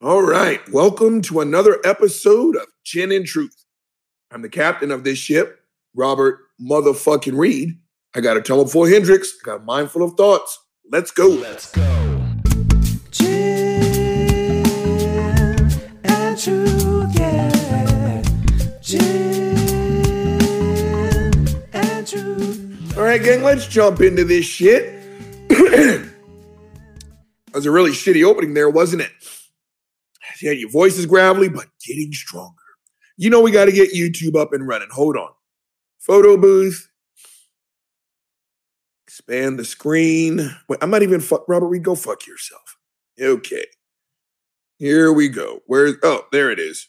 All right. Welcome to another episode of Gin and Truth. I'm the captain of this ship, Robert motherfucking Reed. I got a tunnel of Hendrick's. I got a mind full of thoughts. Let's go. Let's go. Gin and truth, yeah. Gin and truth. All right, gang, let's jump into this shit. that was a really shitty opening there, wasn't it? Yeah, your voice is gravelly, but getting stronger. You know we got to get YouTube up and running. Hold on. Photo booth. Expand the screen. Wait, I'm not even fuck Robert Reed. Go fuck yourself. Okay. Here we go. Where's oh, there it is.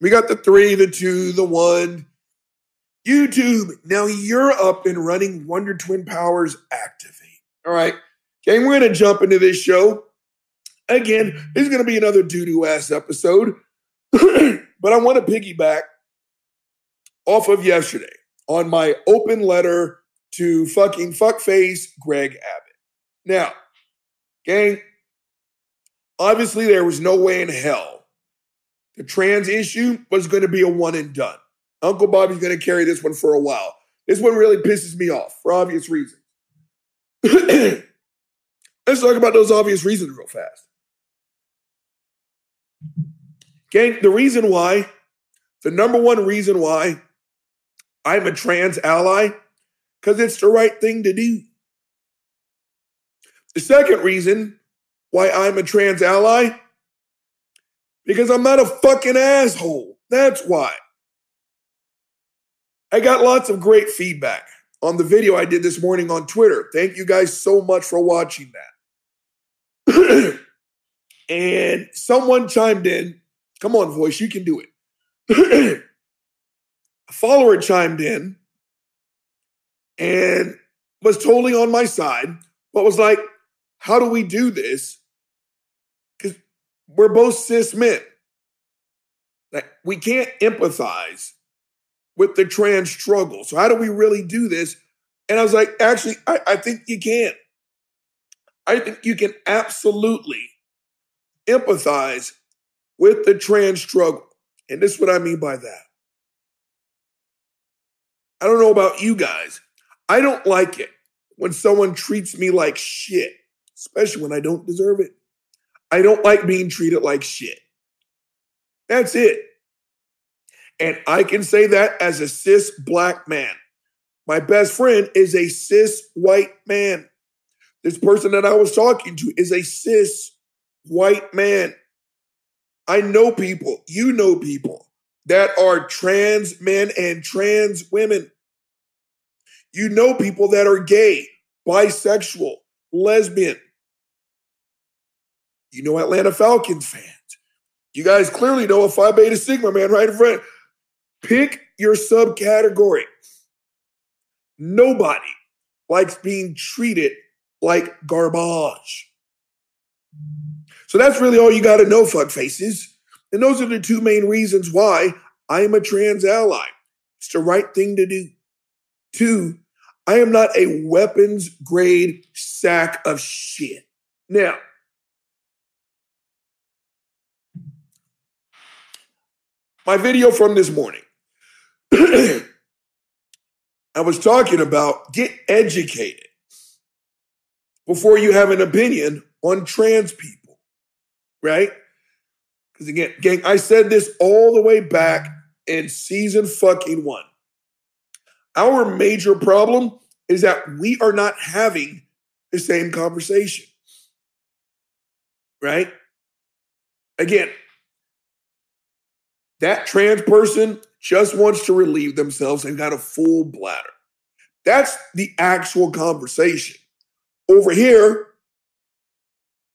We got the three, the two, the one. YouTube. Now you're up and running. Wonder Twin Powers activate. All right. Okay, we're gonna jump into this show. Again, this is gonna be another doo-doo ass episode. but I want to piggyback off of yesterday on my open letter to fucking fuckface Greg Abbott. Now, gang, obviously there was no way in hell the trans issue was going to be a one and done. Uncle Bobby's going to carry this one for a while. This one really pisses me off for obvious reasons. Let's talk about those obvious reasons real fast. Gang, the reason why, the number one reason why I'm a trans ally, because it's the right thing to do. The second reason why I'm a trans ally, because I'm not a fucking asshole. That's why. I got lots of great feedback on the video I did this morning on Twitter. Thank you guys so much for watching that. and someone chimed in Come on, voice, you can do it. a follower chimed in and was totally on my side, but was like, How do we do this? Because we're both cis men. Like, we can't empathize with the trans struggle. So, how do we really do this? And I was like, Actually, I, I think you can. I think you can absolutely empathize with the trans struggle. And this is what I mean by that. I don't know about you guys. I don't like it when someone treats me like shit, especially when I don't deserve it. I don't like being treated like shit. That's it. And I can say that as a cis black man. My best friend is a cis white man. This person that I was talking to is a cis white man. I know people, you know people that are trans men and trans women. You know people that are gay, bisexual, lesbian. You know Atlanta Falcons fans. You guys clearly know a Phi Beta Sigma man right in front. Pick your subcategory. Nobody likes being treated like garbage. So that's really all you got to know, fuck faces. And those are the two main reasons why I am a trans ally. It's the right thing to do. Two, I am not a weapons grade sack of shit. Now, my video from this morning, I was talking about get educated before you have an opinion on trans people right? Because again, gang, I said this all the way back in season fucking one. Our major problem is that we are not having the same conversation, right? Again, that trans person just wants to relieve themselves and got a full bladder. That's the actual conversation. Over here,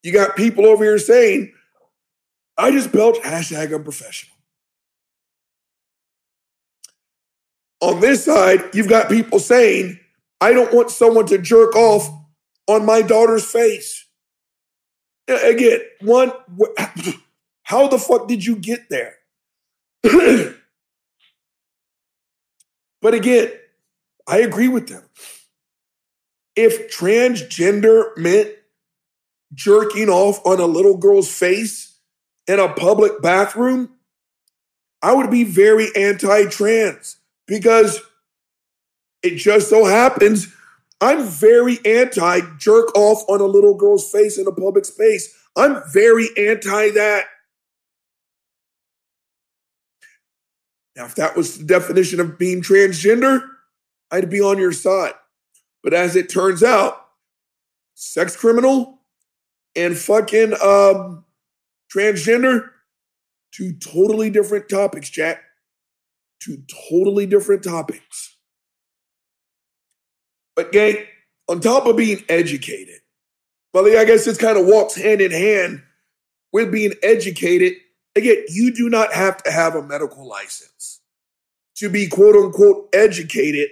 you got people over here saying, I just built hashtag unprofessional. On this side, you've got people saying, I don't want someone to jerk off on my daughter's face. Again, one, how the fuck did you get there? but again, I agree with them. If transgender meant jerking off on a little girl's face, in a public bathroom, I would be very anti trans because it just so happens I'm very anti jerk off on a little girl's face in a public space. I'm very anti that. Now, if that was the definition of being transgender, I'd be on your side. But as it turns out, sex criminal and fucking um, transgender, two totally different topics, Jack. Two totally different topics. But, gang, on top of being educated, well, I guess this kind of walks hand in hand with being educated. Again, you do not have to have a medical license to be quote unquote educated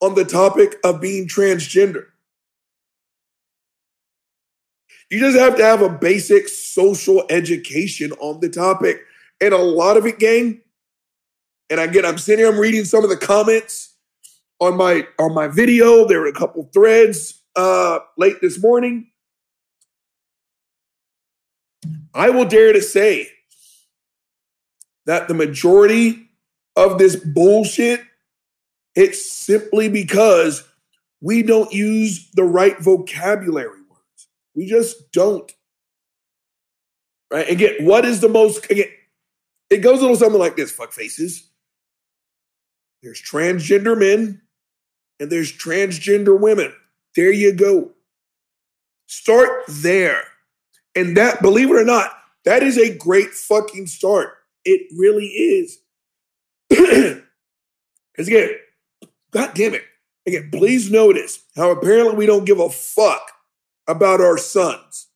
on the topic of being transgender. You just have to have a basic social education on the topic. And a lot of it, gang, and again, I'm sitting here, I'm reading some of the comments on my on my video. There were a couple threads uh late this morning. I will dare to say that the majority of this bullshit it's simply because we don't use the right vocabulary. We just don't. Right? Again, what is the most again? It goes a little something like this, fuck faces. There's transgender men and there's transgender women. There you go. Start there. And that, believe it or not, that is a great fucking start. It really is. Because again, God damn it. Again, please notice how apparently we don't give a fuck about our sons.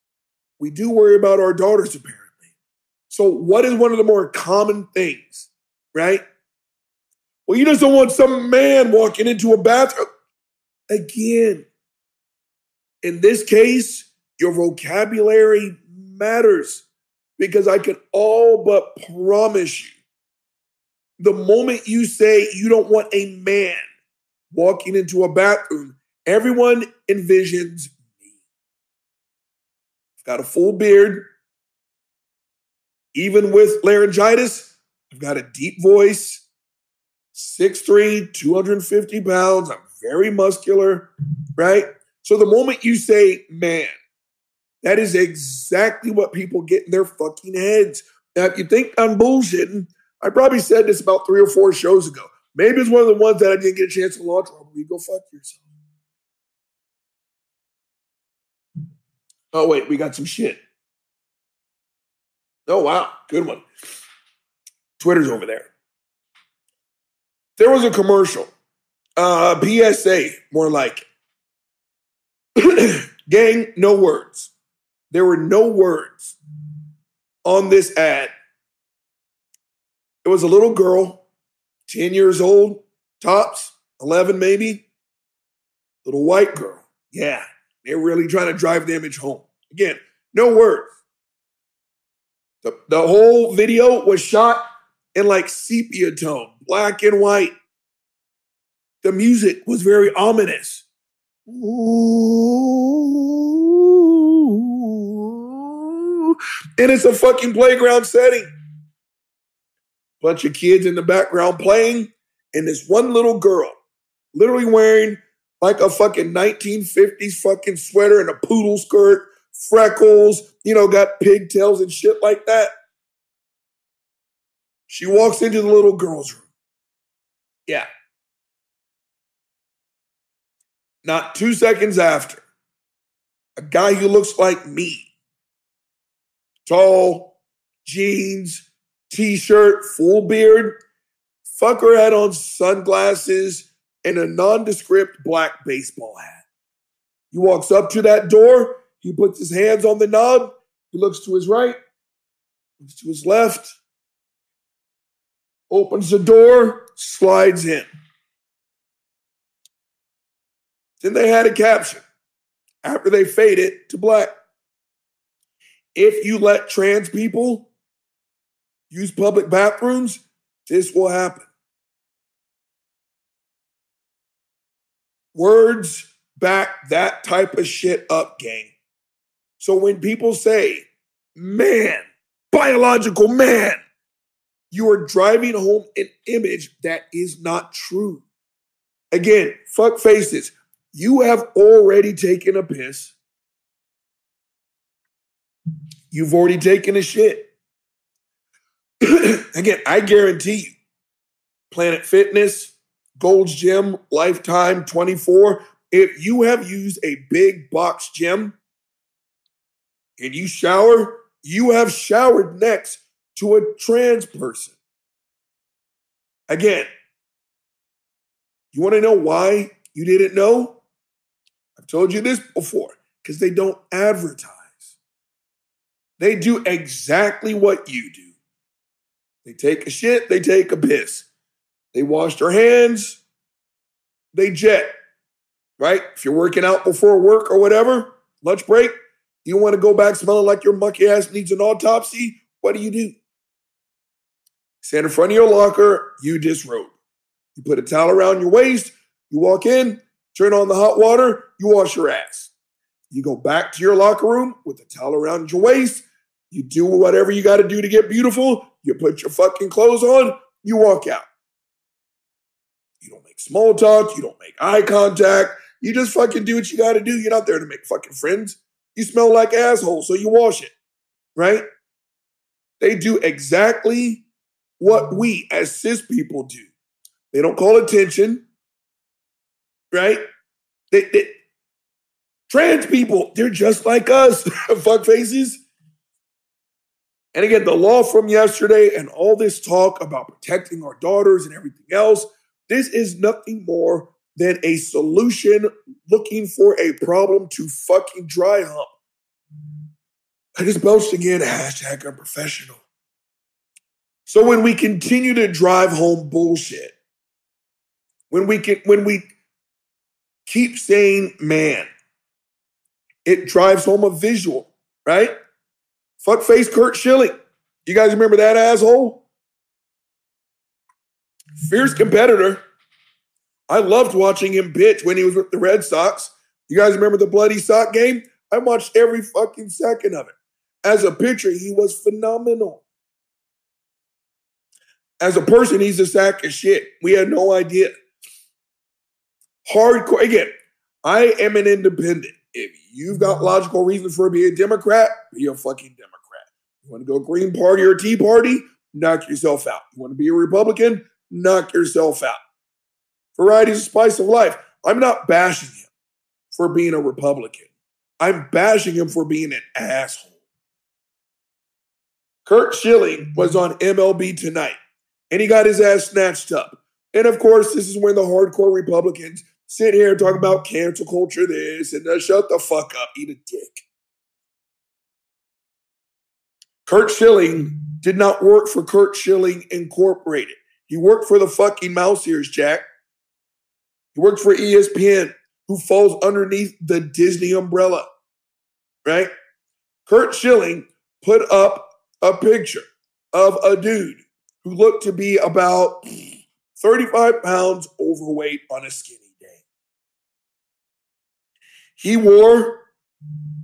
We do worry about our daughters, apparently. So, what is one of the more common things, right? Well, you just don't want some man walking into a bathroom. Again, in this case, your vocabulary matters because I can all but promise you the moment you say you don't want a man walking into a bathroom, everyone envisions. I've got a full beard. Even with laryngitis, I've got a deep voice, 6'3, 250 pounds. I'm very muscular, right? So the moment you say man, that is exactly what people get in their fucking heads. Now, if you think I'm bullshitting, I probably said this about three or four shows ago. Maybe it's one of the ones that I didn't get a chance to launch. Probably go fuck yourself. Oh wait, we got some shit. Oh wow, good one. Twitter's over there. There was a commercial, uh, PSA, more like. Gang, no words. There were no words on this ad. It was a little girl, 10 years old, tops, 11 maybe. Little white girl. Yeah, they're really trying to drive the image home. Again, no words. The, the whole video was shot in like sepia tone, black and white. The music was very ominous. Ooh. And it's a fucking playground setting. Bunch of kids in the background playing, and this one little girl, literally wearing like a fucking 1950s fucking sweater and a poodle skirt, freckles, you know, got pigtails and shit like that. She walks into the little girl's room. Yeah. Not two seconds after, a guy who looks like me, tall, jeans, t shirt, full beard, fucker had on sunglasses and a nondescript black baseball hat. He walks up to that door, he puts his hands on the knob, he looks to his right, looks to his left, opens the door, slides in. Then they had a caption after they fade it to black. If you let trans people use public bathrooms, this will happen. Words back that type of shit up, gang. So when people say, man, biological man. You are driving home an image that is not true. Again, fuck faces. You have already taken a piss. You've already taken a shit. Again, I guarantee you, Planet Fitness, Gold's Gym, Lifetime 24, if you have used a big box gym and you shower, you have showered next to a trans person. Again, you want to know why you didn't know? I've told you this before because they don't advertise. They do exactly what you do. They take a shit, they take a piss. They wash their hands, they jet, right? If you're working out before work or whatever, lunch break, you want to go back smelling like your monkey ass needs an autopsy, what do you do? Stand in front of your locker, you disrobe. You put a towel around your waist, you walk in, turn on the hot water, you wash your ass. You go back to your locker room with a towel around your waist, you do whatever you got to do to get beautiful, you put your fucking clothes on, you walk out. Make small talk, you don't make eye contact, you just fucking do what you got to do. You're not there to make fucking friends. You smell like asshole, so you wash it, right? They do exactly what we as cis people do. They don't call attention, right? They, they trans people, they're just like us, fuck faces. And again, the law from yesterday and all this talk about protecting our daughters and everything else, this is nothing more than a solution looking for a problem to fucking dry hump. I just belched again, hashtag unprofessional. So when we continue to drive home bullshit, when we can, when we keep saying man, it drives home a visual, right? Fuckface Curt Schilling. You guys remember that asshole? Fierce competitor. I loved watching him bitch when he was with the Red Sox. You guys remember the bloody sock game? I watched every fucking second of it. As a pitcher, he was phenomenal. As a person, he's a sack of shit. We had no idea. Hardcore. Again, I am an independent. If you've got logical reasons for being a Democrat, be a fucking Democrat. You want to go Green Party or Tea Party? Knock yourself out. You want to be a Republican? Knock yourself out. Variety is the spice of life. I'm not bashing him for being a Republican. I'm bashing him for being an asshole. Curt Schilling was on MLB tonight and he got his ass snatched up. And of course, this is when the hardcore Republicans sit here and talk about cancel culture this and uh, shut the fuck up, eat a dick. Curt Schilling did not work for Curt Schilling Incorporated. He worked for the fucking mouse ears, Jack. He worked for ESPN, who falls underneath the Disney umbrella, right? Curt Schilling put up a picture of a dude who looked to be about 35 pounds overweight on a skinny day. He wore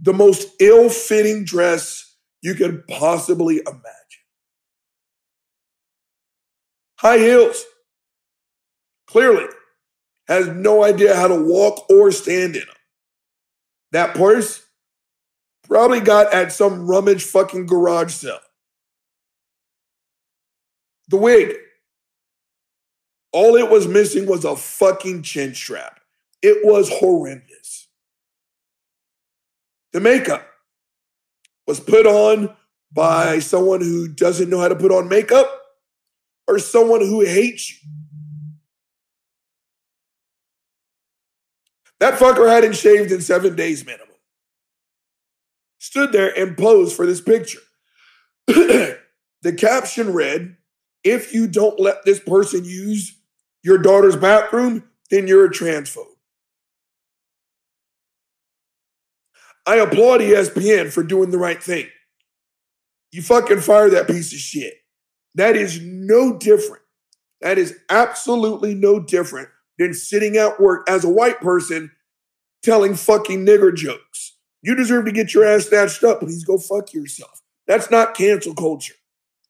the most ill fitting dress you could possibly imagine. High heels. Clearly has no idea how to walk or stand in them. That purse probably got at some rummage fucking garage sale. The wig. All it was missing was a fucking chin strap. It was horrendous. The makeup was put on by someone who doesn't know how to put on makeup or someone who hates you. That fucker hadn't shaved in seven days minimum. Stood there and posed for this picture. the caption read, if you don't let this person use your daughter's bathroom, then you're a transphobe. I applaud ESPN for doing the right thing. You fucking fire that piece of shit. That is no different. That is absolutely no different than sitting at work as a white person telling fucking nigger jokes. You deserve to get your ass snatched up. Please go fuck yourself. That's not cancel culture.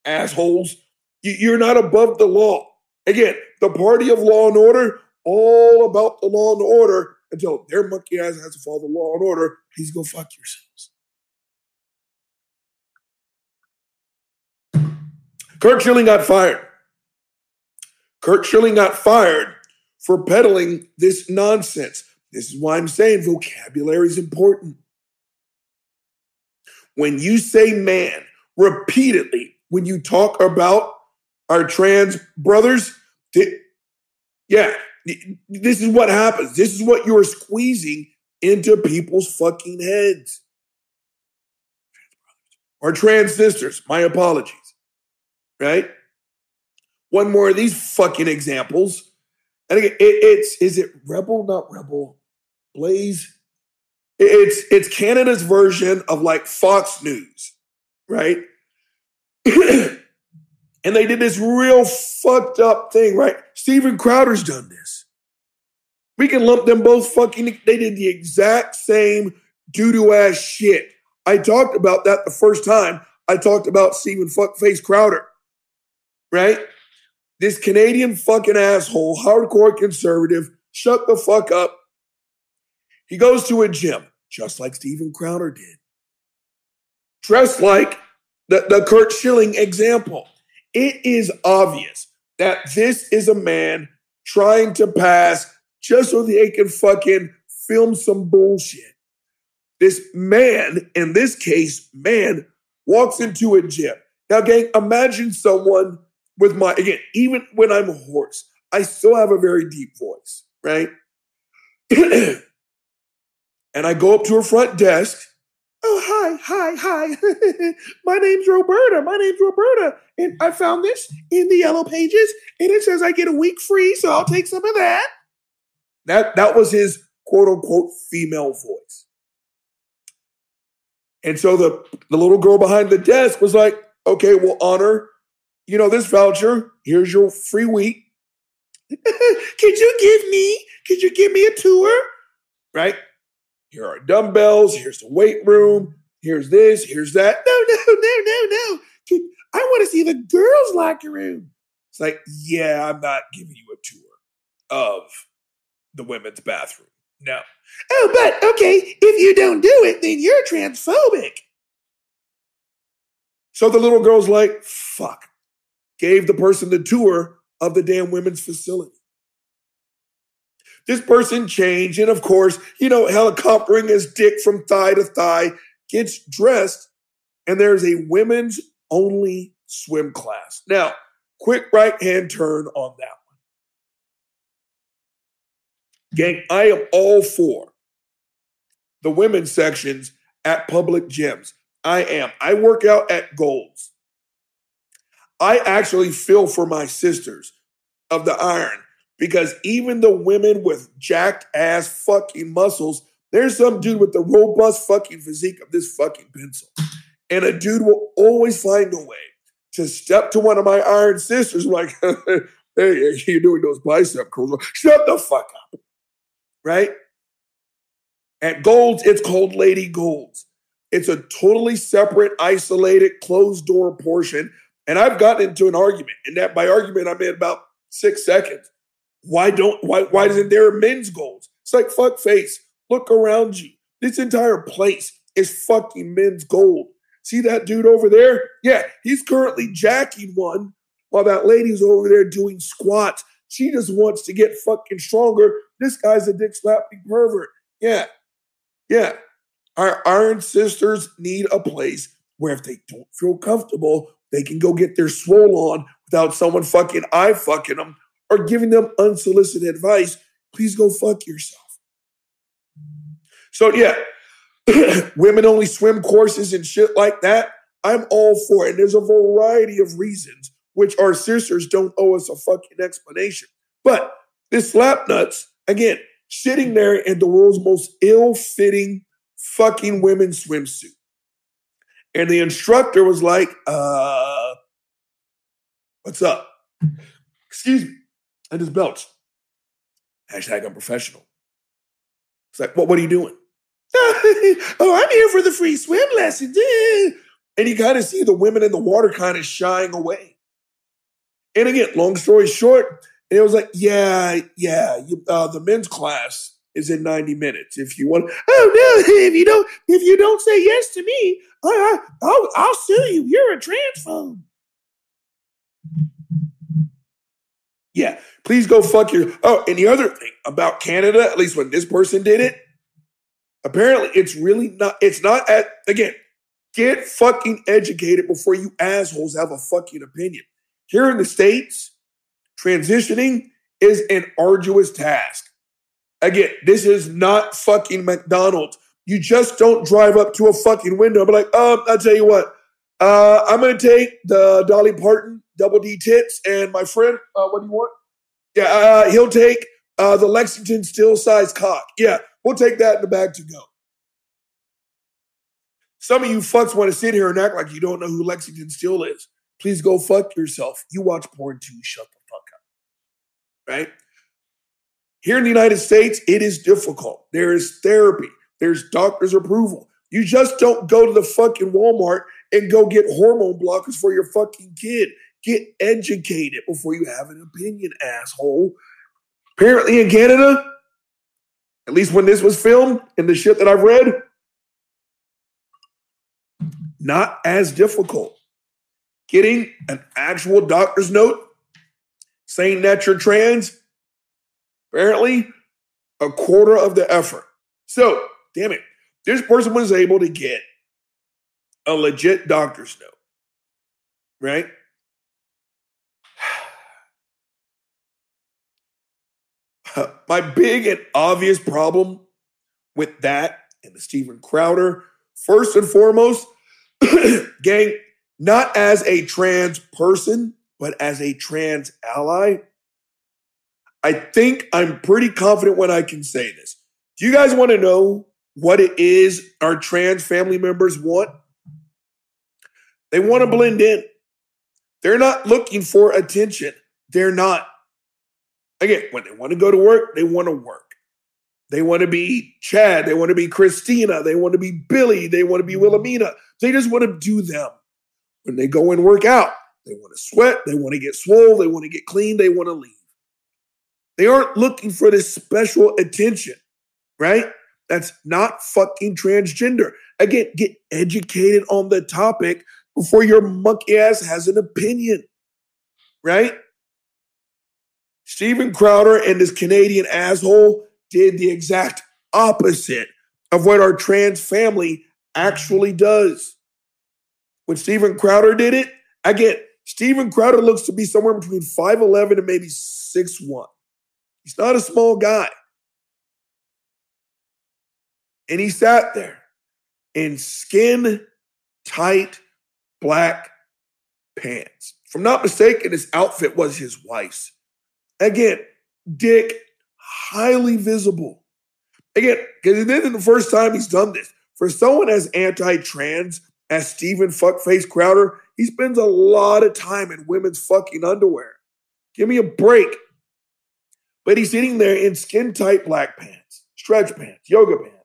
Assholes. You- You're not above the law. Again, the party of law and order, all about the law and order until their monkey ass has to follow the law and order. Please go fuck yourselves. Curt Schilling got fired. Curt Schilling got fired for peddling this nonsense. This is why I'm saying vocabulary is important. When you say man repeatedly, when you talk about our trans brothers, thi- yeah, this is what happens. This is what you're squeezing into people's fucking heads. Our trans sisters, my apologies. Right? One more of these fucking examples. And again, it, it's is it Rebel, not Rebel, Blaze? It's it's Canada's version of like Fox News, right? and they did this real fucked up thing, right? Steven Crowder's done this. We can lump them both fucking. They did the exact same doo doo ass shit. I talked about that the first time. I talked about Steven fuckface Crowder, right? This Canadian fucking asshole, hardcore conservative, shut the fuck up. He goes to a gym, just like Steven Crowder did. Dressed like the, the Curt Schilling example. It is obvious that this is a man trying to pass just so they can fucking film some bullshit. This man, in this case, man, walks into a gym. Now, gang, imagine someone with my, again, even when I'm hoarse, I still have a very deep voice, right? and I go up to her front desk. Oh, hi, hi, hi. my name's Roberta. My name's Roberta. And I found this in the yellow pages, and it says I get a week free, so I'll take some of that. That that was his quote unquote female voice. And so the, the little girl behind the desk was like, okay, well, honor, you know, this voucher. Here's your free week. could you give me, could you give me a tour? Right? Here are dumbbells. Here's the weight room. Here's this. Here's that. No, no, no, no, no. Could- I want to see the girls' locker room. It's like, yeah, I'm not giving you a tour of the women's bathroom. No. Oh, but okay, if you don't do it, then you're transphobic. So the little girl's like, fuck. Gave the person the tour of the damn women's facility. This person changed, and of course, you know, helicoptering his dick from thigh to thigh, gets dressed, and there's a women's only swim class. Now, quick right hand turn on that one. Gang, I am all for the women's sections at public gyms. I am. I work out at Gold's. I actually feel for my sisters of the iron because even the women with jacked ass fucking muscles, there's some dude with the robust fucking physique of this fucking pencil. And a dude will always find a way to step to one of my iron sisters like, hey, you're doing those bicep curls. Shut the fuck up. Right? At Gold's, it's called Lady Gold's. It's a totally separate, isolated, closed door portion. And I've gotten into an argument, and that by argument I mean about six seconds. Why don't why why isn't there a men's goals? It's like fuck face. Look around you. This entire place is fucking men's gold. See that dude over there? Yeah, he's currently jacking one while that lady's over there doing squats. She just wants to get fucking stronger. This guy's a dick slapping pervert. Yeah. Yeah. Our iron sisters need a place where if they don't feel comfortable, they can go get their swole on without someone fucking eye fucking them or giving them unsolicited advice. Please go fuck yourself. So yeah, women only swim courses and shit like that. I'm all for it. And there's a variety of reasons which our sisters don't owe us a fucking explanation. But this slap nuts, again, sitting there in the world's most ill-fitting fucking women's swimsuit. And the instructor was like, uh, what's up? Excuse me. I just belched. Hashtag unprofessional. It's like, what, what are you doing? oh, I'm here for the free swim lesson. eh." And you kind of see the women in the water kind of shying away. And again, long story short, and it was like, yeah, yeah, you, uh, the men's class is in 90 minutes. If you want, oh no, if you don't, if you don't say yes to me, I, I, I'll, sue you. You're a transphobe. Yeah, please go fuck your. Oh, and the other thing about Canada, at least when this person did it, apparently it's really not. It's not at again. Get fucking educated before you assholes have a fucking opinion. Here in the states, transitioning is an arduous task. Again, this is not fucking McDonald's. You just don't drive up to a fucking window and be like, um, I'll tell you what, uh, I'm gonna take the Dolly Parton double D tits and my friend, uh, what do you want? Yeah, uh, he'll take uh, the Lexington Steele size cock. Yeah, we'll take that in the bag to go. Some of you fucks want to sit here and act like you don't know who Lexington Steele is. Please go fuck yourself. You watch porn too. Shut the fuck up. Right? Here in the United States, it is difficult. There is therapy. There's doctor's approval. You just don't go to the fucking Walmart and go get hormone blockers for your fucking kid. Get educated before you have an opinion, asshole. Apparently in Canada, at least when this was filmed and the shit that I've read, not as difficult. Getting an actual doctor's note saying that you're trans, apparently a quarter of the effort. So, damn it, this person was able to get a legit doctor's note, right? My big and obvious problem with that and the Steven Crowder, first and foremost, gang, not as a trans person, but as a trans ally. I think I'm pretty confident when I can say this. Do you guys want to know what it is our trans family members want? They want to blend in. They're not looking for attention. They're not. Again, when they want to go to work, they want to work. They want to be Chad. They want to be Christina. They want to be Billy. They want to be Wilhelmina. They just want to do them. When they go and work out, they want to sweat. They want to get swole. They want to get clean. They want to leave. They aren't looking for this special attention, right? That's not fucking transgender. Again, get educated on the topic before your monkey ass has an opinion, right? Steven Crowder and this Canadian asshole did the exact opposite of what our trans family actually does. When Steven Crowder did it, again, Steven Crowder looks to be somewhere between 5'11 and maybe 6'1. He's not a small guy. And he sat there in skin tight black pants. If I'm not mistaken, his outfit was his wife's. Again, dick highly visible. Again, because it isn't the first time he's done this. For someone as anti-trans as Steven Fuckface Crowder, he spends a lot of time in women's fucking underwear. Give me a break. But he's sitting there in skin tight black pants, stretch pants, yoga pants.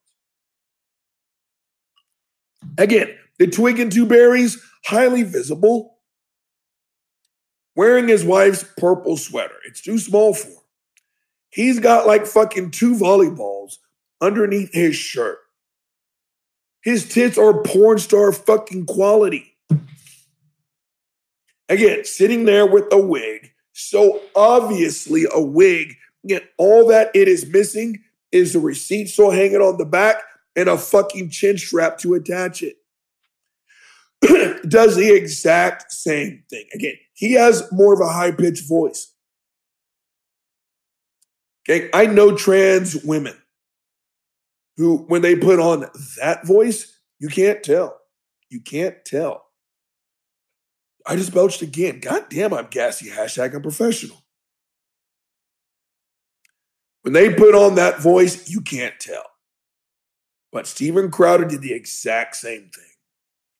Again, the twig and two berries, highly visible. Wearing his wife's purple sweater. It's too small for him. He's got like fucking two volleyballs underneath his shirt. His tits are porn star fucking quality. Again, sitting there with a wig, so obviously a wig, yet all that it is missing is the receipt still hanging on the back and a fucking chin strap to attach it. Does the exact same thing. Again, he has more of a high pitched voice. Okay, I know trans women who, when they put on that voice, you can't tell. You can't tell. I just belched again. God damn, I'm gassy. Hashtag I'm professional. When they put on that voice, you can't tell. But Steven Crowder did the exact same thing,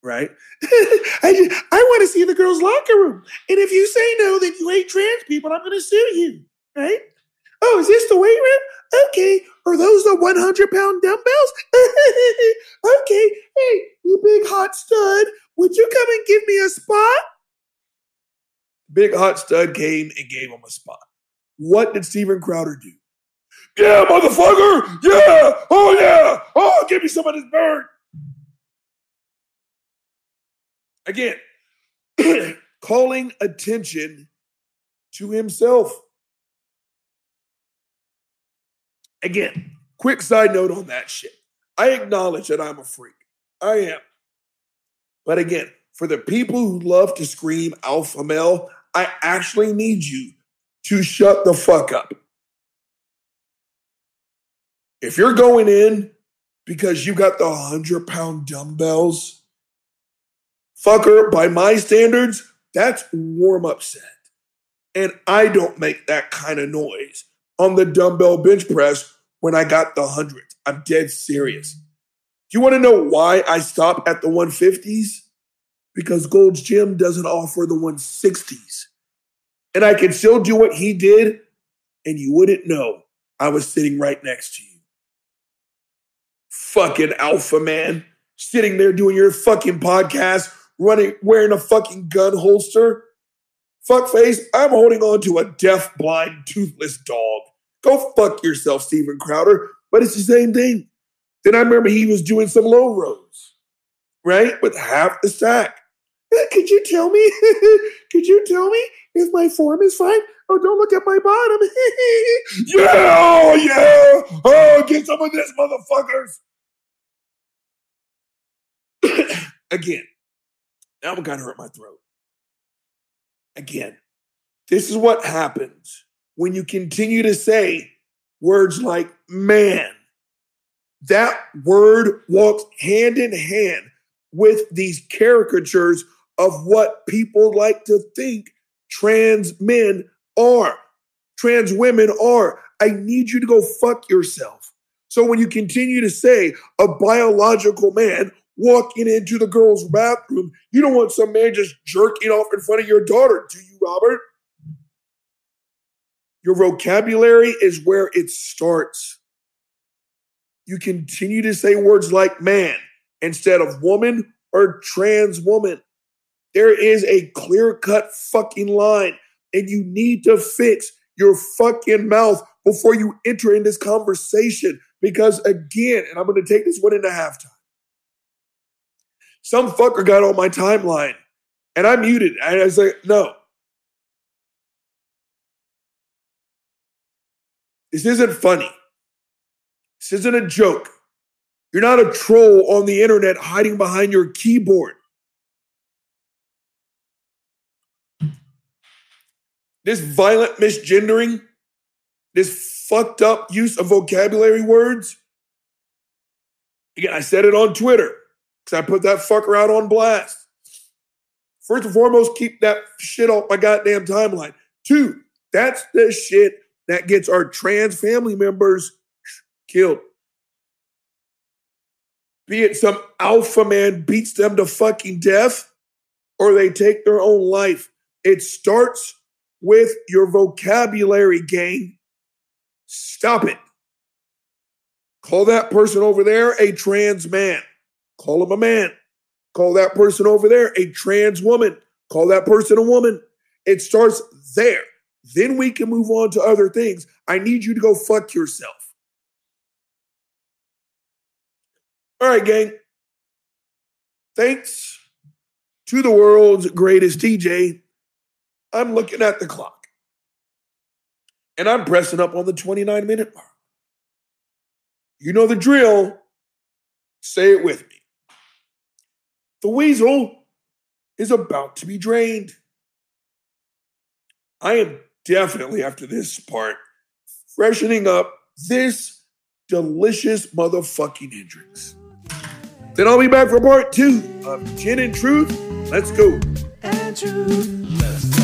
right? I, just, I want to see the girls' locker room. And if you say no, then you hate trans people. I'm going to sue you, right? Oh, is this the weight room? Okay. Are those the 100 pound dumbbells? okay. Hey, you big hot stud. would you come and give me a spot? Big hot stud came and gave him a spot. What did Steven Crowder do? Yeah, motherfucker! Yeah! Oh yeah! Oh, give me some of this bird. Again, calling attention to himself. Again, quick side note on that shit. I acknowledge that I'm a freak. I am. But again, for the people who love to scream alpha male, I actually need you to shut the fuck up. If you're going in because you got the 100 pound dumbbells, fucker, by my standards, that's warm up set. And I don't make that kind of noise on the dumbbell bench press when I got the 100. I'm dead serious. Do you want to know why I stop at the 150s? Because Gold's Gym doesn't offer the 160s. And I can still do what he did, and you wouldn't know I was sitting right next to you. Fucking alpha man, sitting there doing your fucking podcast, running, wearing a fucking gun holster. Fuckface, I'm holding on to a deaf, blind, toothless dog. Go fuck yourself, Steven Crowder. But it's the same thing. Then I remember he was doing some low rows, right? With half the sack. "Eh, Could you tell me? Could you tell me if my form is fine? Oh, don't look at my bottom. yeah, oh, yeah. Oh, get some of this, motherfuckers. Again, that one kind of hurt my throat. Again, this is what happens when you continue to say words like man. That word walks hand in hand with these caricatures of what people like to think trans men are, trans women are. I need you to go fuck yourself. So when you continue to say a biological man walking into the girl's bathroom, you don't want some man just jerking off in front of your daughter, do you, Robert? Your vocabulary is where it starts. You continue to say words like man instead of woman or trans woman. There is a clear cut fucking line, and you need to fix your fucking mouth before you enter in this conversation. Because again, and I'm going to take this one into halftime. Some fucker got on my timeline, and I muted. And I was like, no. This isn't funny. This isn't a joke. You're not a troll on the internet hiding behind your keyboard. This violent misgendering, this fucked up use of vocabulary words. Again, I said it on Twitter I put that fucker out on blast. First and foremost, keep that shit off my goddamn timeline. Two, that's the shit that gets our trans family members killed. Be it some alpha man beats them to fucking death or they take their own life. It starts with your vocabulary, gang. Stop it. Call that person over there a trans man. Call him a man. Call that person over there a trans woman. Call that person a woman. It starts there. Then we can move on to other things. I need you to go fuck yourself. All right, gang. Thanks to the world's greatest DJ. I'm looking at the clock. And I'm pressing up on the 29 minute mark. You know the drill. Say it with me. The weasel is about to be drained. I am definitely, after this part, freshening up this delicious motherfucking Hendrick's. Then I'll be back for part two of Gin and Truth. Let's go. and truth.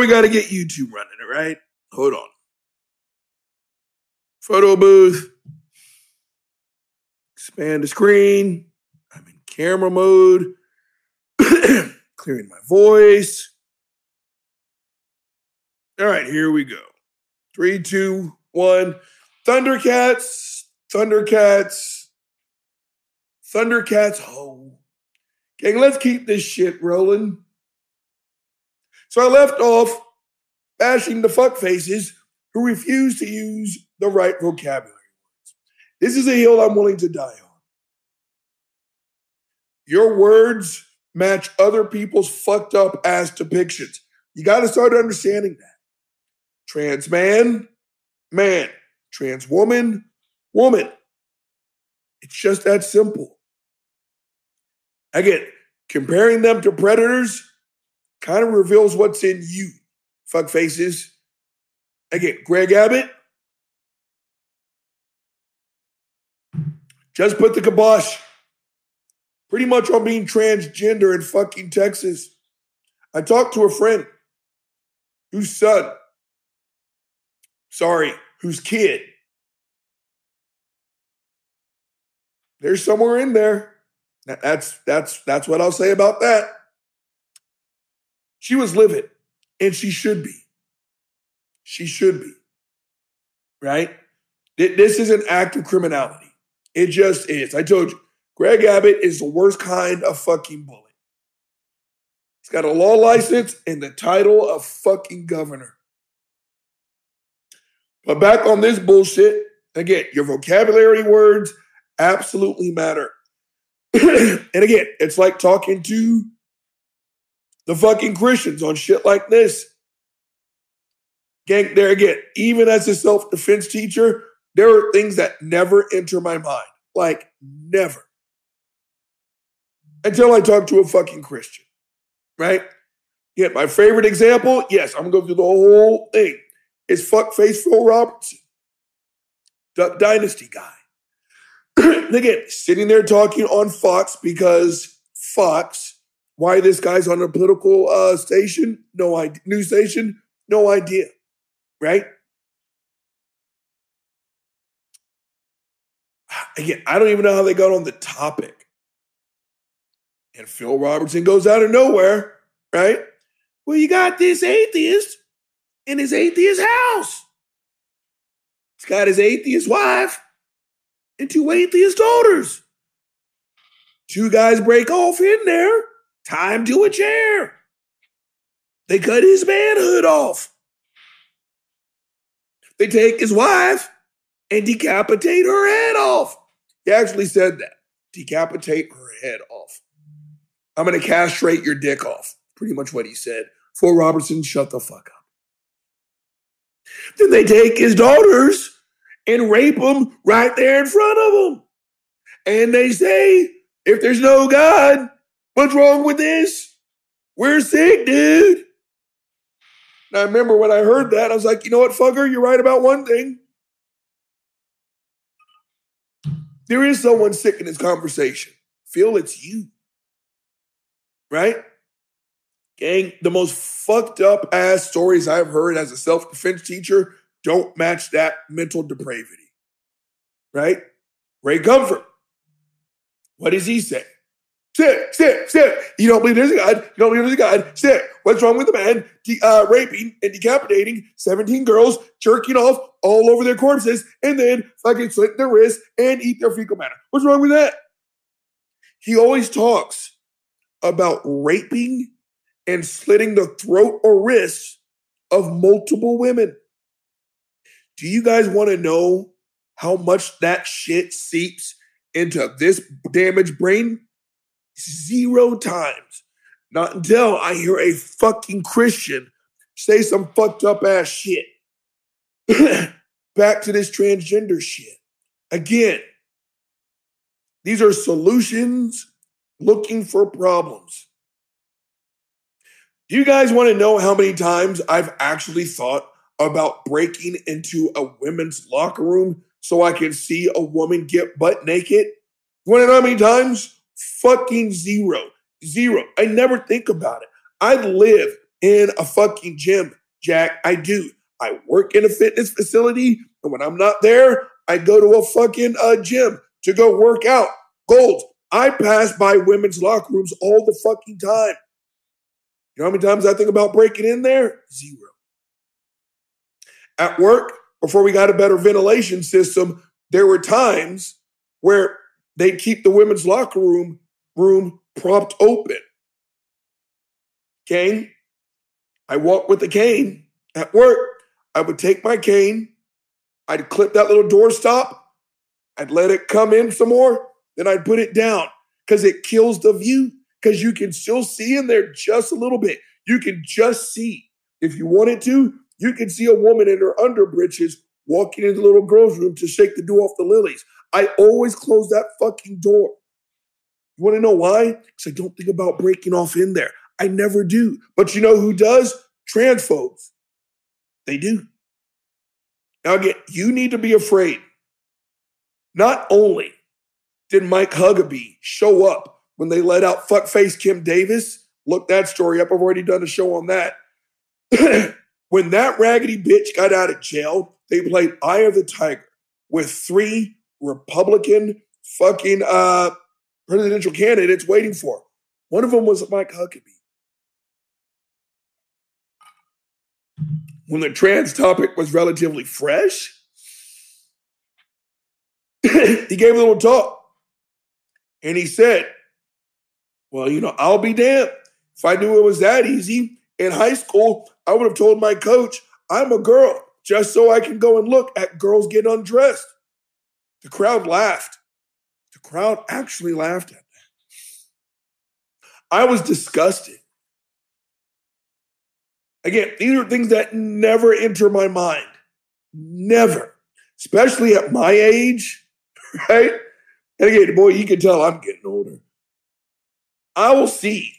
We got to get YouTube running, all right? Hold on. Photo booth. Expand the screen. I'm in camera mode. Clearing my voice. All right, here we go. Three, two, one. Thundercats. Thundercats. Thundercats. Oh. Gang, let's keep this shit rolling. So I left off bashing the fuck faces who refuse to use the right vocabulary. This is a hill I'm willing to die on. Your words match other people's fucked up ass depictions. You got to start understanding that. Trans man, man. Trans woman, woman. It's just that simple. Again, comparing them to predators kind of reveals what's in you, fuck faces. Again, Greg Abbott, just put the kibosh pretty much on being transgender in fucking Texas. I talked to a friend whose son, sorry, whose kid, there's somewhere in there. That's that's that's what I'll say about that. She was livid, and she should be. She should be. Right? This is an act of criminality. It just is. I told you, Greg Abbott is the worst kind of fucking bully. He's got a law license and the title of fucking governor. But back on this bullshit, again, your vocabulary words absolutely matter. and again, it's like talking to the fucking Christians on shit like this. Gang, there again, even as a self defense teacher, there are things that never enter my mind. Like, never. Until I talk to a fucking Christian, right? Yeah, my favorite example, yes, I'm gonna go through the whole thing, is fuckface Phil Robertson, Duck Dynasty guy. Again, sitting there talking on Fox because Fox, why this guy's on a political uh, station, no idea, news station, no idea, right? Again, I don't even know how they got on the topic. And Phil Robertson goes out of nowhere, right? Well, you got this atheist in his atheist house. He's got his atheist wife and two atheist daughters. Two guys break off in there, him to a chair. They cut his manhood off. They take his wife and decapitate her head off. He actually said that. Decapitate her head off. I'm going to castrate your dick off. Pretty much what he said. For Robertson, shut the fuck up. Then they take his daughters and rape them right there in front of them. And they say, if there's no God, what's wrong with this? We're sick, dude. And I remember when I heard that, I was like, you know what, fucker, you're right about one thing. There is someone sick in this conversation. Phil, it's you. Right? Gang, the most fucked up ass stories I've heard as a self defense teacher don't match that mental depravity. Right? Ray Comfort. What does he say? Sit, sit, sit. You don't believe there's a God. You don't believe there's a God. Sit. What's wrong with the man de- uh, raping and decapitating 17 girls, jerking off all over their corpses, and then fucking slit their wrists and eat their fecal matter? What's wrong with that? He always talks about raping and slitting the throat or wrists of multiple women. Do you guys want to know how much that shit seeps into this damaged brain? Zero times. Not until I hear a fucking Christian say some fucked up ass shit. Back to this transgender shit. Again, these are solutions looking for problems. Do you guys want to know how many times I've actually thought about breaking into a women's locker room so I can see a woman get butt naked? You want to know how many times? Fucking zero. Zero. I never think about it. I live in a fucking gym, Jack. I do. I work in a fitness facility, and when I'm not there, I go to a fucking uh, gym to go work out. Gold. I pass by women's locker rooms all the fucking time. You know how many times I think about breaking in there? Zero. At work, before we got a better ventilation system, there were times where they'd keep the women's locker room room propped open. Cane. I walk with a cane at work. I would take my cane, I'd clip that little door stop, I'd let it come in some more, then I'd put it down because it kills the view because you can still see in there just a little bit. You can just see. If you wanted to, you can see a woman in her underbritches walking into the little girl's room to shake the dew off the lilies. I always close that fucking door. You want to know why? Because I don't think about breaking off in there. I never do. But you know who does? Transphobes. They do. Now, again, you need to be afraid. Not only did Mike Huckabee show up when they let out fuckface Kim Davis, look that story up. I've already done a show on that. when that raggedy bitch got out of jail, they played Eye of the Tiger with three Republican fucking uh, presidential candidates waiting for. One of them was Mike Huckabee. When the trans topic was relatively fresh, he gave a little talk. And he said, Well, you know, I'll be damned. If I knew it was that easy in high school, I would have told my coach, I'm a girl, just so I can go and look at girls get undressed. The crowd laughed. The crowd actually laughed at that. I was disgusted. Again, these are things that never enter my mind. Never. Especially at my age, right? And again, boy, you can tell I'm getting older. I will see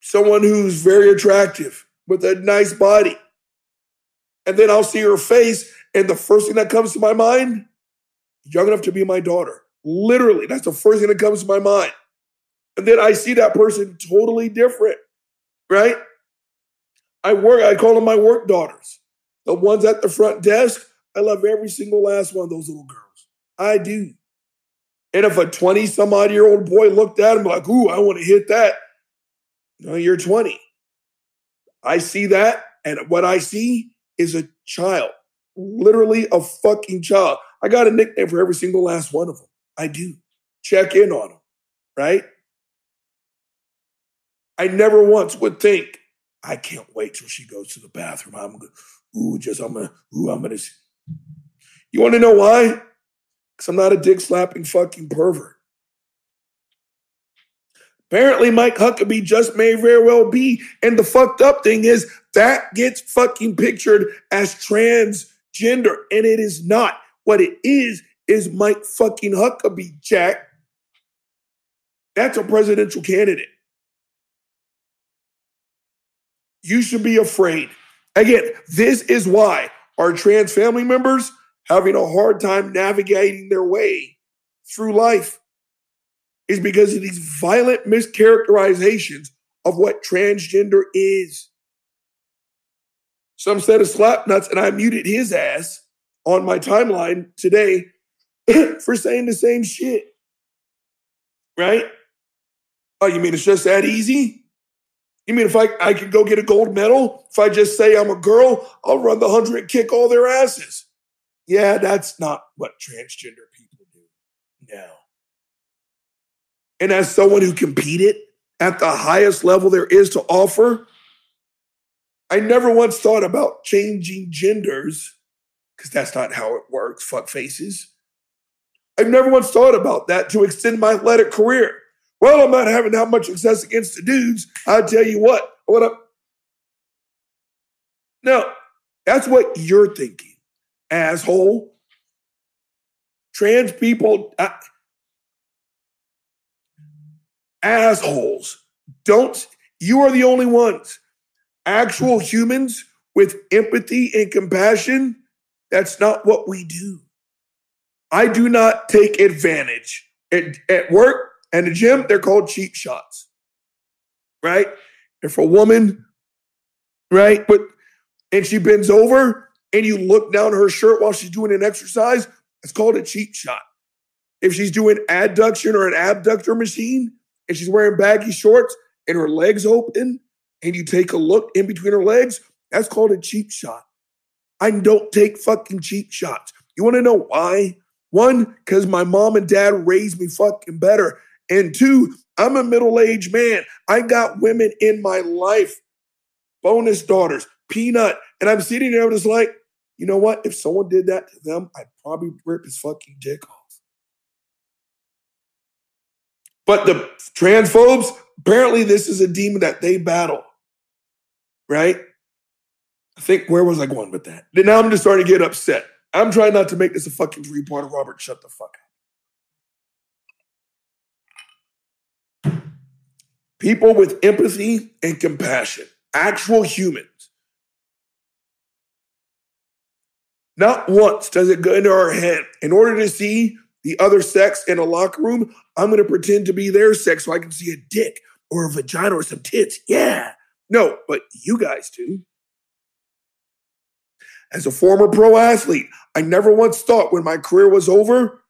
someone who's very attractive with a nice body. And then I'll see her face, and the first thing that comes to my mind, young enough to be my daughter. Literally, that's the first thing that comes to my mind. And then I see that person totally different, right? I work, I call them my work daughters. The ones at the front desk, I love every single last one of those little girls. I do. And if a 20 some odd year old boy looked at him like, ooh, I want to hit that, no, you're 20. I see that, and what I see is a child, literally a fucking child. I got a nickname for every single last one of them. I do. Check in on them, right? I never once would think, I can't wait till she goes to the bathroom. I'm gonna, ooh, just I'm gonna, ooh, I'm gonna. You want to know why? Because I'm not a dick slapping fucking pervert. Apparently, Mike Huckabee just may very well be. And the fucked up thing is that gets fucking pictured as transgender, and it is not. What it is is Mike fucking Huckabee, Jack. That's a presidential candidate. You should be afraid. Again, this is why our trans family members having a hard time navigating their way through life is because of these violent mischaracterizations of what transgender is. Some set of slap nuts, and I muted his ass on my timeline today for saying the same shit. Right? Oh, you mean it's just that easy? You mean if I, I could go get a gold medal, if I just say I'm a girl, I'll run the 100 and kick all their asses? Yeah, that's not what transgender people do. No. And as someone who competed at the highest level there is to offer, I never once thought about changing genders because that's not how it works, fuck faces. I've never once thought about that to extend my athletic career. Well, I'm not having that much success against the dudes. I'll tell you what, what up? No, that's what you're thinking, asshole. Trans people, assholes. Don't, you are the only ones. Actual humans with empathy and compassion, that's not what we do. I do not take advantage at, at work and the gym, they're called cheap shots. Right? If a woman, right, but and she bends over and you look down her shirt while she's doing an exercise, it's called a cheap shot. If she's doing adduction or an abductor machine and she's wearing baggy shorts and her legs open and you take a look in between her legs, that's called a cheap shot. I don't take fucking cheap shots. You want to know why? One, because my mom and dad raised me fucking better. And two, I'm a middle aged man. I got women in my life, bonus daughters, peanut. And I'm sitting there just like, you know what? If someone did that to them, I'd probably rip his fucking dick off. But the transphobes, apparently, this is a demon that they battle, right? I think, where was I going with that? Then now I'm just starting to get upset. I'm trying not to make this a fucking three part Robert. Shut the fuck up. People with empathy and compassion, actual humans. Not once does it go into our head in order to see the other sex in a locker room, I'm going to pretend to be their sex so I can see a dick or a vagina or some tits. Yeah. No, but you guys do. As a former pro athlete, I never once thought when my career was over,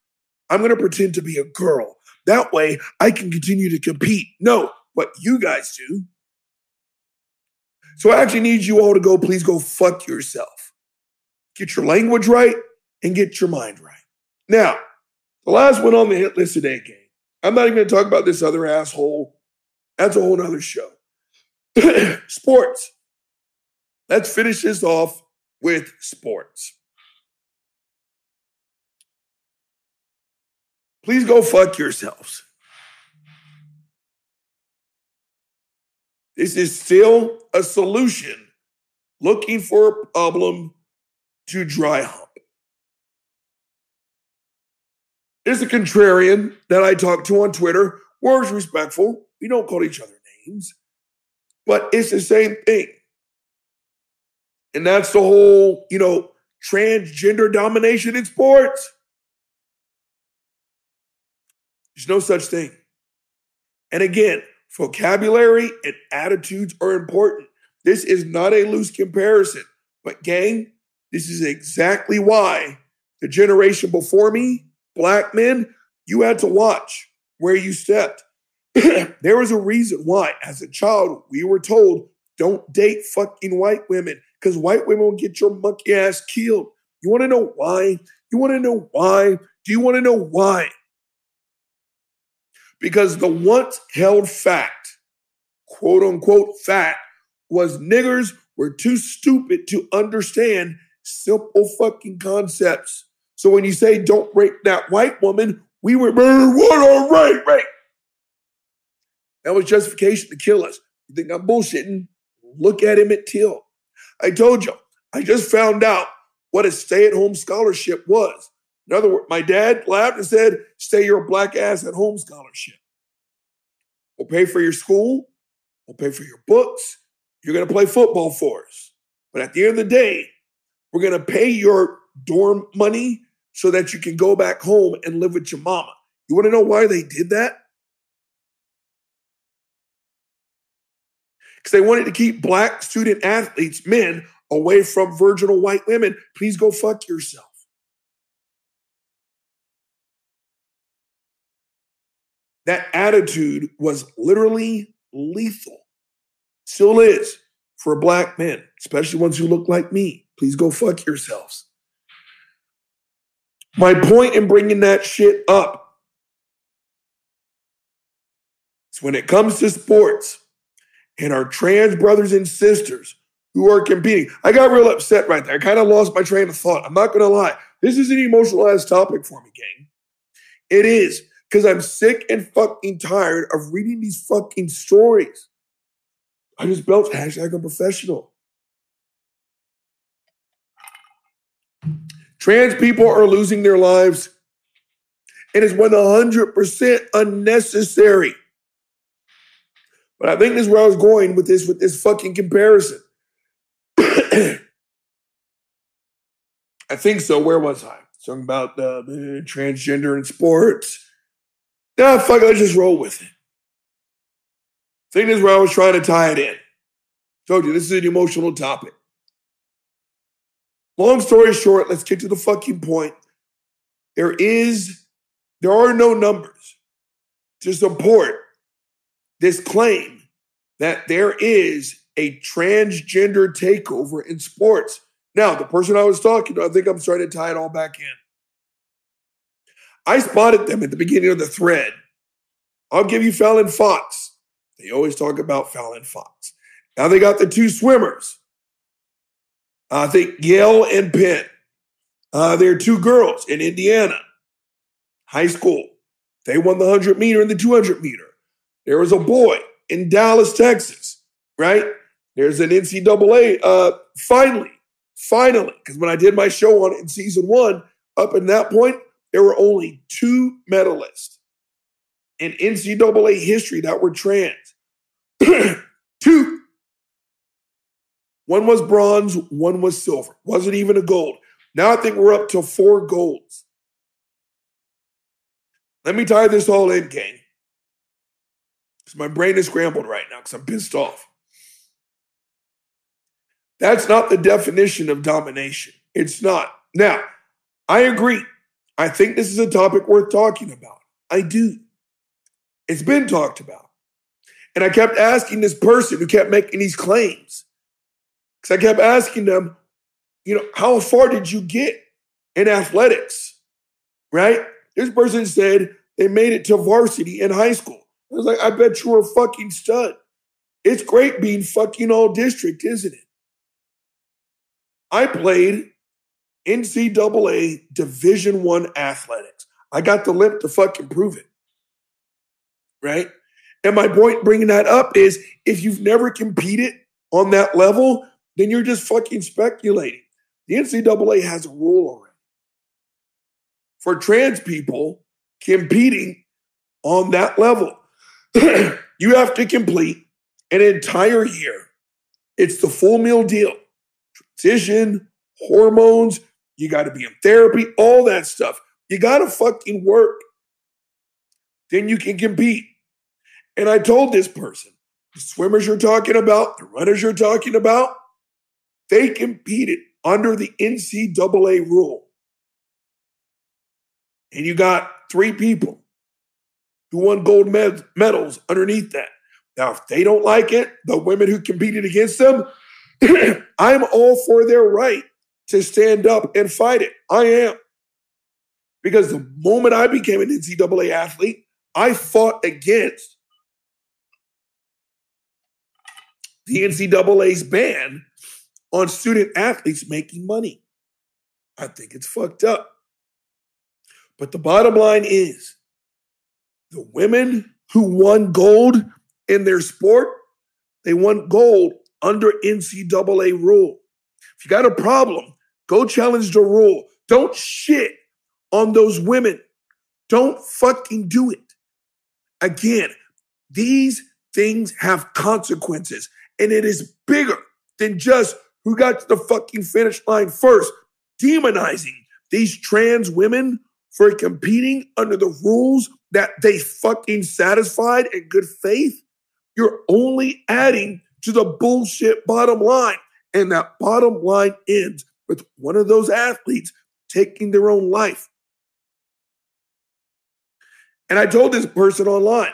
I'm going to pretend to be a girl. That way I can continue to compete. No, but you guys do. So I actually need you all to go, please go fuck yourself. Get your language right and get your mind right. Now, the last one on the hit list today, gang. I'm not even going to talk about this other asshole. That's a whole other show. sports. Let's finish this off with sports. Please go fuck yourselves. This is still a solution looking for a problem to dry hump. There's a contrarian that I talk to on Twitter. Words respectful. We don't call each other names, but it's the same thing. And that's the whole, you know, transgender domination in sports. There's no such thing. And again, vocabulary and attitudes are important. This is not a loose comparison, but gang, this is exactly why the generation before me, black men, you had to watch where you stepped. there was a reason why, as a child, we were told don't date fucking white women because white women will get your monkey ass killed. You want to know why? You want to know why? Do you want to know why? Because the once held fact, quote unquote fact, was niggers were too stupid to understand simple fucking concepts. So when you say don't rape that white woman, we were what all right, right. That was justification to kill us. You think I'm bullshitting? Look at Emmett Till. I told you, I just found out what a stay-at-home scholarship was. In other words, my dad laughed and said, stay your black ass at home scholarship. We'll pay for your school, we'll pay for your books, you're gonna play football for us. But at the end of the day, we're gonna pay your dorm money so that you can go back home and live with your mama. You wanna know why they did that? Because they wanted to keep black student athletes, men, away from virginal white women. Please go fuck yourself. That attitude was literally lethal. Still is for black men, especially ones who look like me. Please go fuck yourselves. My point in bringing that shit up is when it comes to sports, and our trans brothers and sisters who are competing. I got real upset right there. I kind of lost my train of thought. I'm not going to lie. This is an emotionalized topic for me, gang. It is because I'm sick and fucking tired of reading these fucking stories. I just belched hashtag unprofessional. Trans people are losing their lives, and it's 100% unnecessary. But I think this is where I was going with this with this fucking comparison. I think so. Where was I? Talking about uh, transgender in sports. Nah, fuck let's just roll with it. Thing is where I was trying to tie it in. Told you, this is an emotional topic. Long story short, let's get to the fucking point. There is, there are no numbers to support this claim that there is a transgender takeover in sports. Now, the person I was talking to, I think I'm starting to tie it all back in. I spotted them at the beginning of the thread. I'll give you Fallon Fox. They always talk about Fallon Fox. Now they got the two swimmers. I think Yale and Penn. Uh, they're two girls in Indiana, high school. They won the 100 meter and the 200 meter. There was a boy in Dallas, Texas, right? There's an NCAA, uh, finally, finally, because when I did my show on it in season one, up in that point, there were only two medalists in NCAA history that were trans. two. One was bronze, one was silver. Wasn't even a gold. Now I think we're up to four golds. Let me tie this all in, gang. Because my brain is scrambled right now because I'm pissed off. That's not the definition of domination. It's not. Now, I agree. I think this is a topic worth talking about. I do. It's been talked about. And I kept asking this person who kept making these claims, because I kept asking them, you know, how far did you get in athletics? Right? This person said they made it to varsity in high school. I was like, I bet you were a fucking stud. It's great being fucking all district, isn't it? I played NCAA Division One athletics. I got the lip to fucking prove it. Right? And my point bringing that up is if you've never competed on that level, then you're just fucking speculating. The NCAA has a rule already for trans people competing on that level. you have to complete an entire year. It's the full meal deal. Transition, hormones, you got to be in therapy, all that stuff. You got to fucking work. Then you can compete. And I told this person, the swimmers you're talking about, the runners you're talking about, they competed under the NCAA rule. And you got three people who won gold med- medals underneath that. Now, if they don't like it, the women who competed against them, I'm all for their right to stand up and fight it. I am. Because the moment I became an NCAA athlete, I fought against the NCAA's ban on student athletes making money. I think it's fucked up. But the bottom line is the women who won gold in their sport, they won gold under NCAA rule. If you got a problem, go challenge the rule. Don't shit on those women. Don't fucking do it. Again, these things have consequences, and it is bigger than just who got to the fucking finish line first. Demonizing these trans women for competing under the rules that they fucking satisfied in good faith, you're only adding to the bullshit bottom line. And that bottom line ends with one of those athletes taking their own life. And I told this person online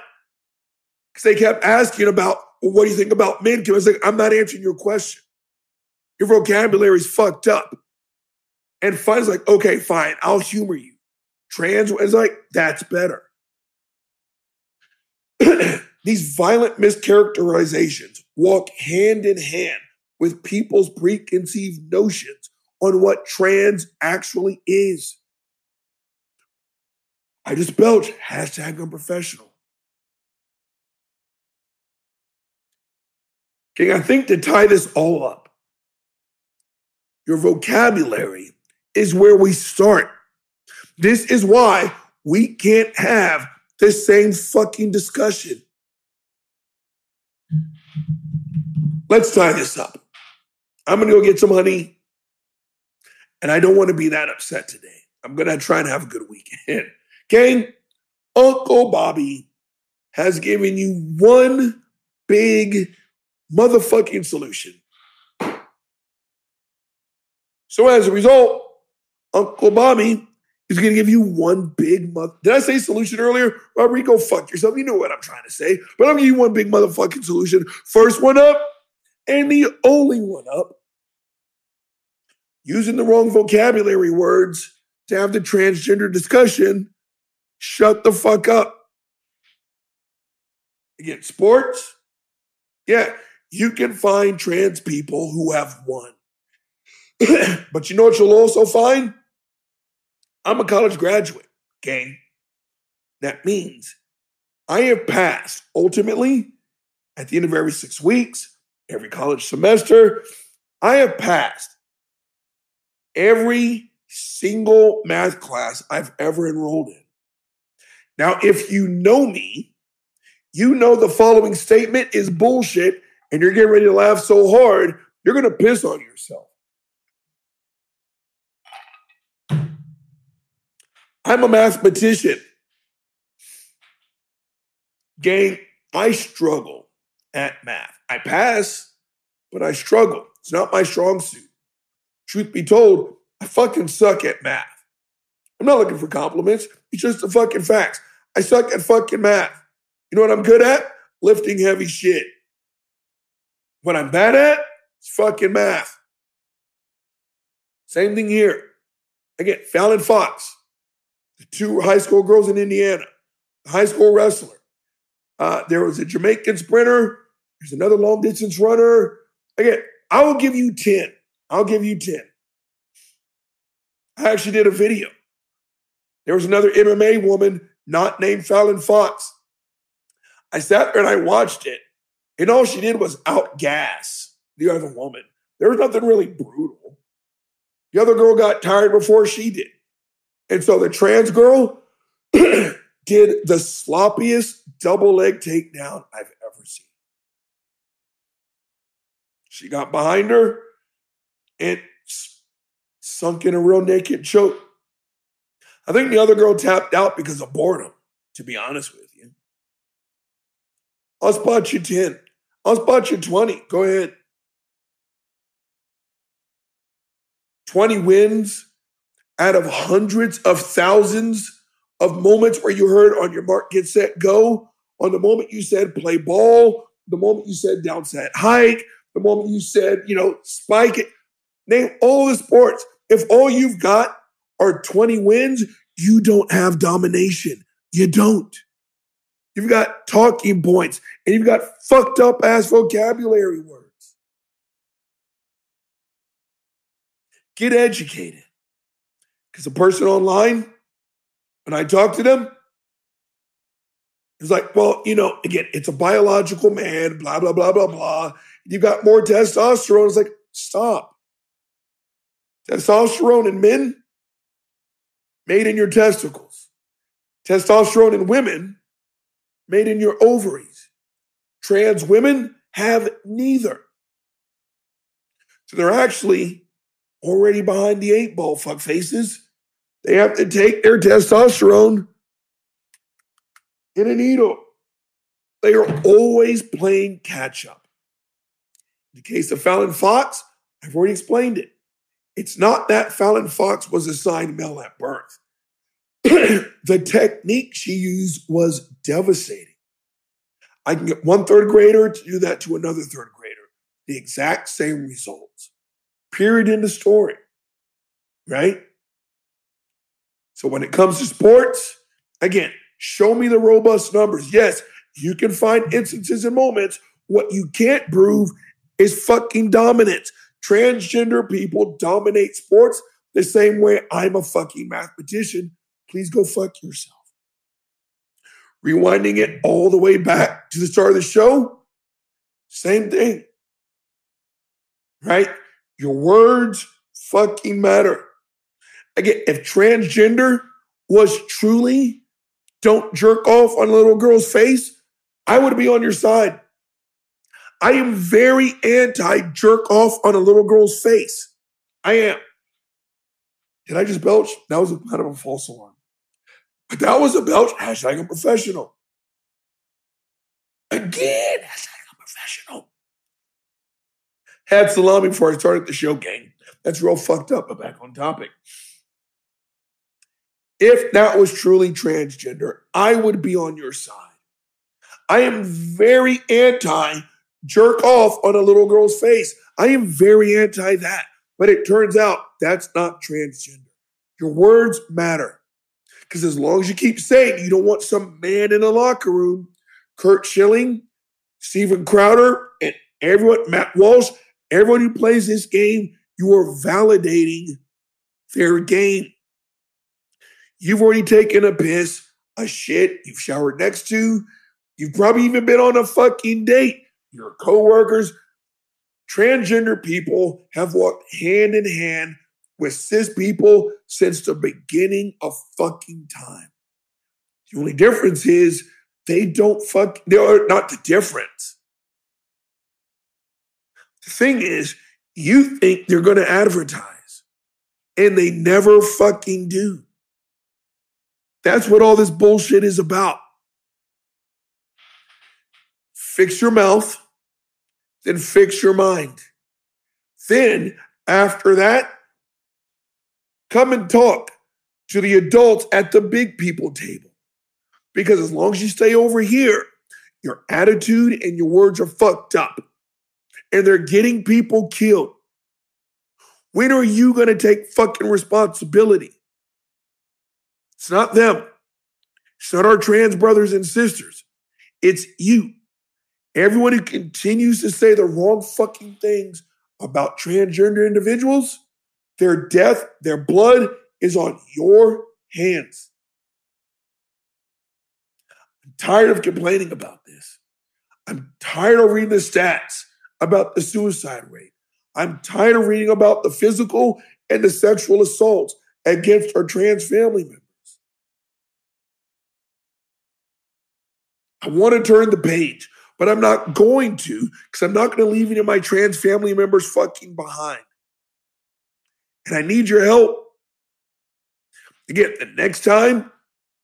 because they kept asking about, well, what do you think about men? I was like, I'm not answering your question. Your vocabulary is fucked up. And Fun's like, okay, fine, I'll humor you. Trans is like, that's better. These violent mischaracterizations walk hand in hand with people's preconceived notions on what trans actually is. I just belch. Hashtag unprofessional. Okay, I think to tie this all up, your vocabulary is where we start. This is why we can't have the same fucking discussion. Let's tie this up. I'm gonna go get some honey, and I don't want to be that upset today. I'm gonna try and have a good weekend. Gang, Uncle Bobby has given you one big motherfucking solution. So as a result, Uncle Bobby is going to give you one big mother. Did I say solution earlier? Robert, go fuck yourself. You know what I'm trying to say. But I'm going to give you one big motherfucking solution. First one up, and the only one up. Using the wrong vocabulary words to have the transgender discussion. Shut the fuck up. Again, sports. Yeah, you can find trans people who have won. but you know what you'll also find? I'm a college graduate, gang. That means I have passed ultimately at the end of every six weeks, every college semester. I have passed every single math class I've ever enrolled in. Now, if you know me, you know the following statement is bullshit and you're getting ready to laugh so hard, you're going to piss on yourself. I'm a mathematician. Gang, I struggle at math. I pass, but I struggle. It's not my strong suit. Truth be told, I fucking suck at math. I'm not looking for compliments. It's just the fucking facts. I suck at fucking math. You know what I'm good at? Lifting heavy shit. What I'm bad at is fucking math. Same thing here. Again, Fallon Fox, the two high school girls in Indiana, high school wrestler. Uh, there was a Jamaican sprinter. There's another long distance runner. Again, I will give you 10. I'll give you 10. I actually did a video. There was another MMA woman not named Fallon Fox. I sat there and I watched it, and all she did was outgas the other woman. There was nothing really brutal. The other girl got tired before she did. And so the trans girl did the sloppiest double leg takedown I've ever seen. She got behind her and sunk in a rear naked choke. I think the other girl tapped out because of boredom, to be honest with you. I'll spot you 10. I'll spot you 20. Go ahead. 20 wins out of hundreds of thousands of moments where you heard on your mark, get set, go, on the moment you said play ball, the moment you said down set hike, the moment you said, you know, spike it. Name all the sports. If all you've got are 20 wins, you don't have domination. You don't. You've got talking points and you've got fucked up ass vocabulary words. Get educated. Because the person online, when I talk to them, it's like, well, you know, again, it's a biological man, blah, blah, blah, blah, blah. You've got more testosterone. It's like, stop. Testosterone in men made in your testicles. Testosterone in women made in your ovaries. Trans women have neither. So they're actually already behind the eight ball, fuck faces. They have to take their testosterone in a needle. They are always playing catch up. In the case of Fallon Fox, I've already explained it. It's not that Fallon Fox was assigned male at birth. the technique she used was devastating. I can get one third grader to do that to another third grader. The exact same results. Period in the story. Right? So when it comes to sports, again, show me the robust numbers. Yes, you can find instances and moments. What you can't prove is fucking dominance. Transgender people dominate sports the same way I'm a fucking mathematician. Please go fuck yourself. Rewinding it all the way back to the start of the show, same thing. Right? Your words fucking matter. Again, if transgender was truly don't jerk off on a little girl's face, I would be on your side. I am very anti jerk off on a little girl's face. I am. Did I just belch? That was a kind of a false alarm. But that was about hashtag professional Again, hashtag professional Had salami before I started the show, gang. That's real fucked up, but back on topic. If that was truly transgender, I would be on your side. I am very anti jerk off on a little girl's face. I am very anti that. But it turns out that's not transgender. Your words matter. Because as long as you keep saying you don't want some man in a locker room, Curt Schilling, Steven Crowder, and everyone, Matt Walsh, everyone who plays this game, you are validating their game. You've already taken a piss, a shit, you've showered next to, you've probably even been on a fucking date. Your coworkers, transgender people have walked hand in hand with cis people since the beginning of fucking time. The only difference is they don't fuck, they are not the difference. The thing is, you think they're going to advertise, and they never fucking do. That's what all this bullshit is about. Fix your mouth, then fix your mind. Then, after that, come and talk to the adults at the big people table. Because as long as you stay over here, your attitude and your words are fucked up. And they're getting people killed. When are you going to take fucking responsibility? It's not them. It's not our trans brothers and sisters. It's you. Everyone who continues to say the wrong fucking things about transgender individuals, their death, their blood is on your hands. I'm tired of complaining about this. I'm tired of reading the stats about the suicide rate. I'm tired of reading about the physical and the sexual assaults against our trans family members. I want to turn the page, but I'm not going to because I'm not going to leave any of my trans family members fucking behind. And I need your help. Again, the next time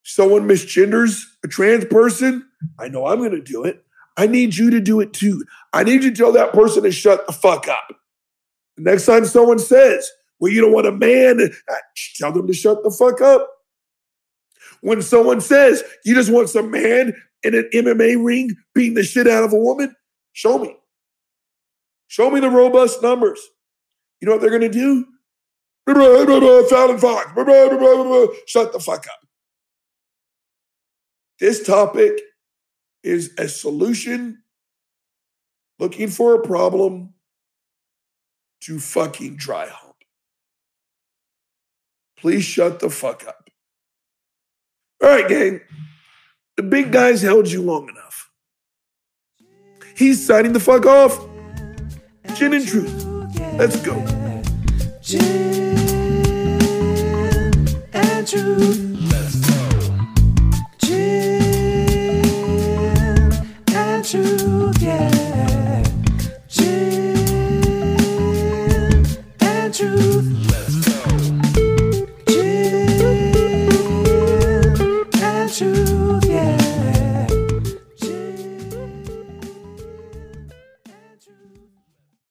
someone misgenders a trans person, I know I'm going to do it. I need you to do it too. I need you to tell that person to shut the fuck up. The next time someone says, well, you don't want a man, uh, tell them to shut the fuck up. When someone says, you just want some man in an MMA ring beating the shit out of a woman, show me. Show me the robust numbers. You know what they're going to do? Fallon Fox. Shut the fuck up. This topic is a solution looking for a problem to fucking dry hump. Please shut the fuck up. All right, gang. The big guy's held you long enough. He's signing the fuck off. Gin and truth. Let's go. Gin and truth.